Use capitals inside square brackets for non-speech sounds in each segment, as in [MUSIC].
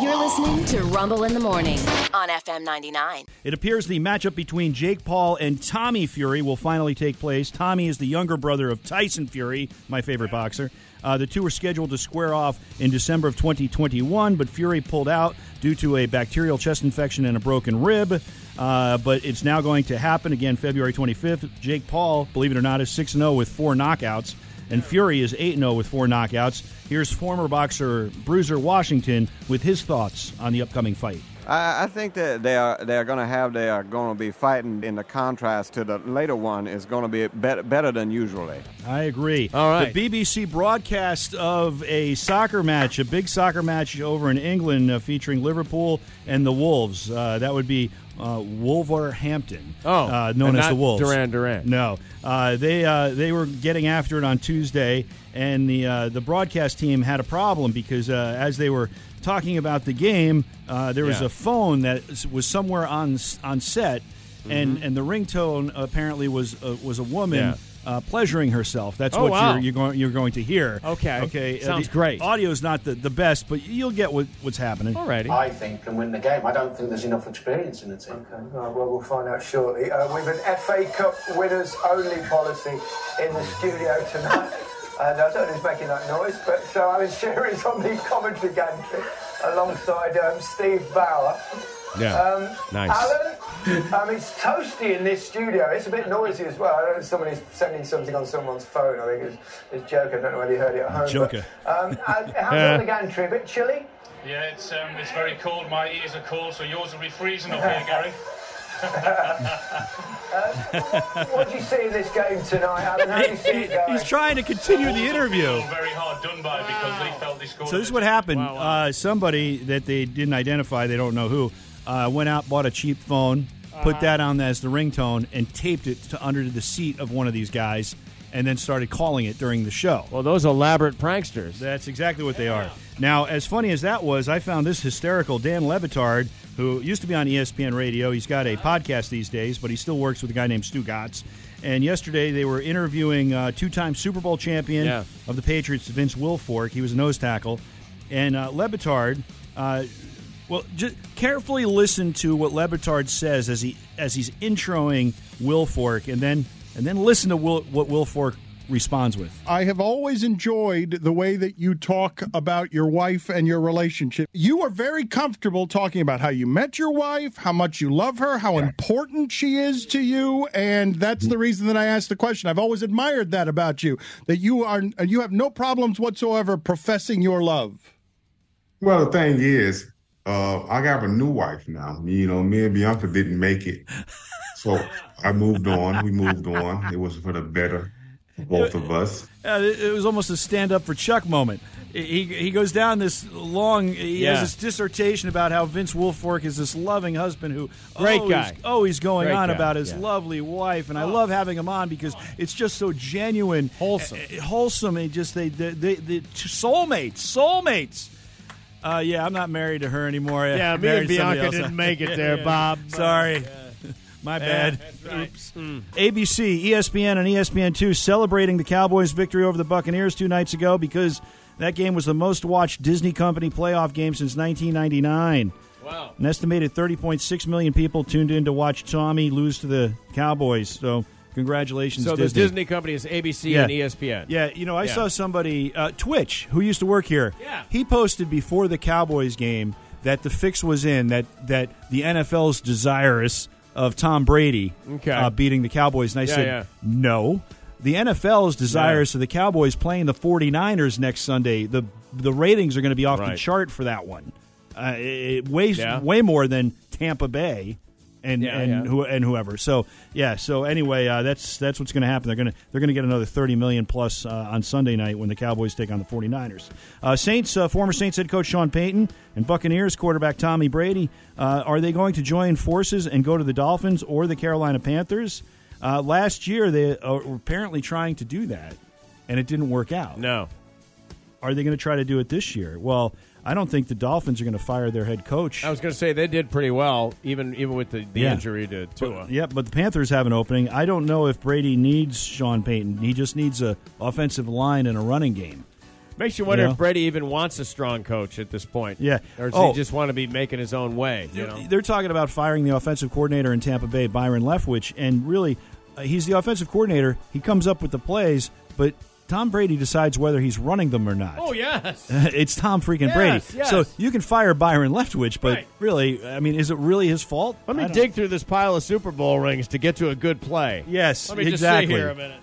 You're listening to Rumble in the Morning on FM 99. It appears the matchup between Jake Paul and Tommy Fury will finally take place. Tommy is the younger brother of Tyson Fury, my favorite boxer. Uh, the two were scheduled to square off in December of 2021, but Fury pulled out due to a bacterial chest infection and a broken rib. Uh, but it's now going to happen again February 25th. Jake Paul, believe it or not, is 6 0 with four knockouts, and Fury is 8 0 with four knockouts. Here's former boxer Bruiser Washington with his thoughts on the upcoming fight. I, I think that they are they are going to have they are going to be fighting in the contrast to the later one is going to be better, better than usually. I agree. All right. The BBC broadcast of a soccer match, a big soccer match over in England uh, featuring Liverpool and the Wolves. Uh, that would be uh, Wolverhampton. Oh, uh, known and as not the Wolves. Duran Duran. No, uh, they uh, they were getting after it on Tuesday, and the uh, the broadcast team had a problem because uh, as they were talking about the game, uh, there was Yeah. a phone that was somewhere on on set, and and the ringtone apparently was uh, was a woman. Mm-hmm. Yeah. Uh, pleasuring herself. That's Oh, what wow. you're, you're going you're going to hear. Okay. Okay. Sounds the great. Audio's not the, the best, but you'll get what, what's happening. Alrighty. I think can win the game. I don't think there's enough experience in the team. Okay, all right, well, we'll find out shortly. Uh, we've an FA Cup winners only policy in the studio tonight. And I don't know who's making that noise, but so Alan Shearer's on the commentary gantry alongside um, Steve Bauer. Yeah. Um, Nice. Alan, um, it's toasty in this studio. It's a bit noisy as well. I don't know if somebody's sending something on someone's phone. I think it's, it's Joker. I don't know whether you heard it at home. Joker. But, um, [LAUGHS] how's it on the gantry? A bit chilly? Yeah, it's um, it's very cold. My ears are cold, so yours will be freezing up here, Gary. [LAUGHS] [LAUGHS] What do you see in this game tonight, Alan? How do you see it [LAUGHS] going? He's trying to continue the interview. Very hard done by because they felt they scored. So this is what happened. Wow, wow. Uh, somebody that they didn't identify, they don't know who, uh, went out, bought a cheap phone, put that on as the ringtone, and taped it to under the seat of one of these guys, and then started calling it during the show. Well, those elaborate pranksters. That's exactly what they are. Now, as funny as that was, I found this hysterical Dan Le Batard, who used to be on ESPN Radio. He's got a podcast these days, but he still works with a guy named Stugotz. And yesterday they were interviewing uh, two-time Super Bowl champion Yeah. of the Patriots, Vince Wilfork. He was a nose tackle, and uh, Le Batard. Uh, well, just carefully listen to what Le Batard says as he as he's introing Wilfork, and then and then listen to Will, what Wilfork responds with. I have always enjoyed the way that you talk about your wife and your relationship. You are very comfortable talking about how you met your wife, how much you love her, how important she is to you, and that's the reason that I asked the question. I've always admired that about you, that you are you have no problems whatsoever professing your love. Well, the thing is, uh, I got a new wife now. You know, me and Bianca didn't make it, so I moved on. We moved on. It was for the better for both of us. Uh, it it was almost a stand up for Chuck moment. He he goes down this long. He Yeah. has this dissertation about how Vince Wilfork is this loving husband who Great always, guy. always going Great on guy, about his yeah. lovely wife, and I love having him on because it's just so genuine, Wholesome. uh, wholesome. And just they they, they, they soulmates, soulmates. Uh, yeah, I'm not married to her anymore. I Yeah, me and Bianca didn't make it [LAUGHS] there, Bob. Sorry. [LAUGHS] My bad. Oops. ABC, ESPN, and E ESPN2 celebrating the Cowboys' victory over the Buccaneers two nights ago because that game was the most watched Disney Company playoff game since 1999. Wow. An estimated 30.6 million people tuned in to watch Tommy lose to the Cowboys. So, congratulations, So the Disney. Disney company is ABC Yeah. and ESPN. Yeah, you know, I Yeah. saw somebody, uh, Twitch, who used to work here. Yeah. He posted before the Cowboys game that the fix was in, that, that the NFL's desirous of Tom Brady Okay. uh, beating the Cowboys. And I Yeah, said, no. The NFL is desirous of the Cowboys playing the 49ers next Sunday. The the ratings are going to be off the chart for that one. Uh, it, weighs way more than Tampa Bay and Yeah, and yeah. who and whoever. So yeah. So anyway, uh, that's that's what's going to happen. They're going to they're going to get another thirty million plus uh, on Sunday night when the Cowboys take on the 49ers. Uh, Saints uh, former Saints head coach Sean Payton and Buccaneers quarterback Tommy Brady uh, are they going to join forces and go to the Dolphins or the Carolina Panthers? Uh, last year they were apparently trying to do that, and it didn't work out. No. Are they going to try to do it this year? Well, I don't think the Dolphins are going to fire their head coach. I was going to say they did pretty well, even even with the, the Yeah. injury to Tua. Yeah, but the Panthers have an opening. I don't know if Brady needs Sean Payton. He just needs a offensive line and a running game. Makes you wonder You know? if Brady even wants a strong coach at this point. Yeah. Or does Oh. he just want to be making his own way? You know. They're talking about firing the offensive coordinator in Tampa Bay, Byron Leftwich, and really, uh, he's the offensive coordinator. He comes up with the plays, but Tom Brady decides whether he's running them or not. Oh yes. [LAUGHS] it's Tom freaking Yes, Brady. yes. So you can fire Byron Leftwich, but Right. really, I mean, is it really his fault? Let me dig through this pile of Super Bowl rings to get to a good play. Yes, Let me just exactly. sit here a minute.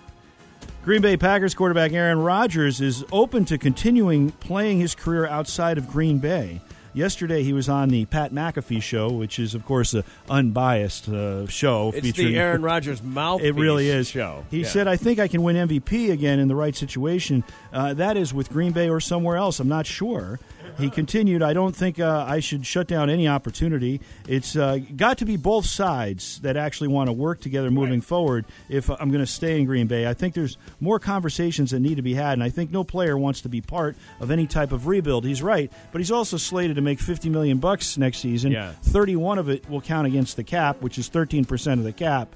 Green Bay Packers quarterback Aaron Rodgers is open to continuing playing his career outside of Green Bay. Yesterday, he was on the Pat McAfee show, which is, of course, an unbiased uh, show. It's featuring the Aaron Rodgers mouth. It really is. show. He Yeah. said, "I think I can win MVP again in the right situation. Uh, that is with Green Bay or somewhere else. I'm not sure." He continued, "I don't think uh, I should shut down any opportunity. It's uh, got to be both sides that actually want to work together moving forward. If I'm going to stay in Green Bay, I think there's more conversations that need to be had, and I think no player wants to be part of any type of rebuild. He's right, but he's also slated to make 50 million bucks next season. Yeah. 31 of it will count against the cap, which is 13 percent of the cap."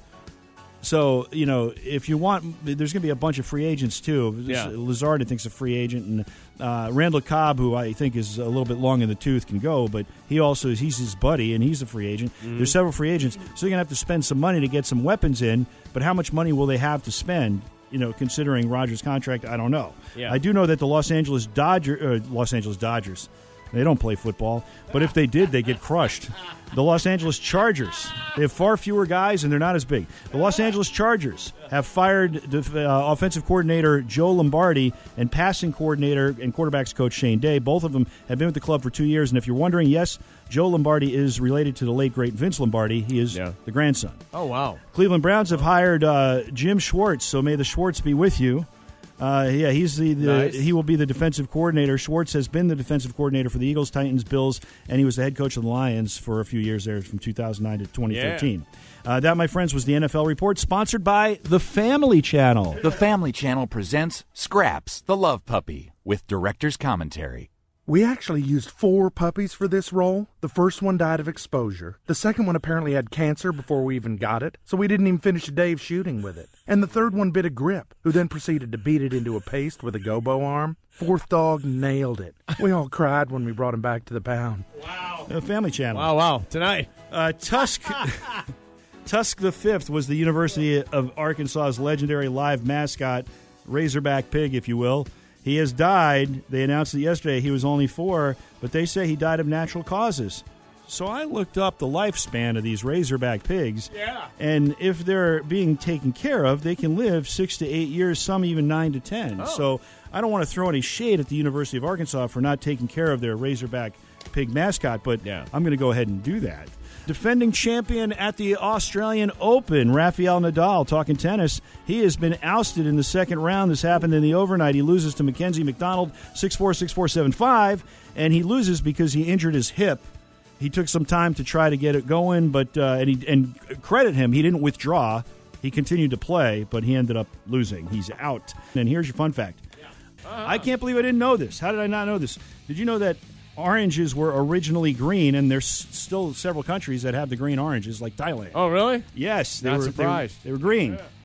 So you know, if you want, there's going to be a bunch of free agents too. Yeah. Lazard, I think, is a free agent, and uh, Randall Cobb, who I think is a little bit long in the tooth, can go, but he also is he's his buddy, and he's a free agent. Mm-hmm. There's several free agents, so they're going to have to spend some money to get some weapons in. But how much money will they have to spend? You know, considering Rodgers' contract, I don't know. Yeah. I do know that the Los Angeles Dodger, uh, Los Angeles Dodgers, they don't play football, but if they did, they get crushed. The Los Angeles Chargers, they have far fewer guys and they're not as big. The Los Angeles Chargers have fired def- uh, offensive coordinator Joe Lombardi and passing coordinator and quarterbacks coach Shane Day. Both of them have been with the club for two years. And if you're wondering, yes, Joe Lombardi is related to the late great Vince Lombardi. He is Yeah. the grandson. Oh wow. Cleveland Browns have hired uh, Jim Schwartz, so may the Schwartz be with you. Uh, yeah, he's the, the Nice. he will be the defensive coordinator. Schwartz has been the defensive coordinator for the Eagles, Titans, Bills, and he was the head coach of the Lions for a few years there, from 2009 to 2013. Uh, that, my friends, was the NFL report, sponsored by the Family Channel. The Family Channel presents Scraps, the Love Puppy, with director's commentary. We actually used four puppies for this role. The first one died of exposure. The second one apparently had cancer before we even got it, so we didn't even finish a day of shooting with it. And the third one bit a grip, who then proceeded to beat it into a paste with a gobo arm. Fourth dog nailed it. We all cried when we brought him back to the pound. Wow. The Family Channel. Wow, wow. Tonight. Uh, Tusk. [LAUGHS] Tusk the Fifth was the University of Arkansas's legendary live mascot, Razorback Pig, if you will. He has died. They announced it yesterday. He was only four, but they say he died of natural causes. So I looked up the lifespan of these Razorback pigs. Yeah. And if they're being taken care of, they can live six to eight years, some even nine to ten. Oh. So I don't want to throw any shade at the University of Arkansas for not taking care of their Razorback pig mascot, but Yeah. I'm going to go ahead and do that. Defending champion at the Australian Open, Rafael Nadal, talking tennis. He has been ousted in the second round. This happened in the overnight. He loses to Mackenzie McDonald, 6 4, 6 4, 7 5, and he loses because he injured his hip. He took some time to try to get it going, but uh, and, he, and credit him, he didn't withdraw. He continued to play, but he ended up losing. He's out. And here's your fun fact. I can't believe I didn't know this. How did I not know this? Did you know that oranges were originally green, and there's still several countries that have the green oranges, like Thailand? Oh really? Yes, they Not were, they were- surprised. They were, green.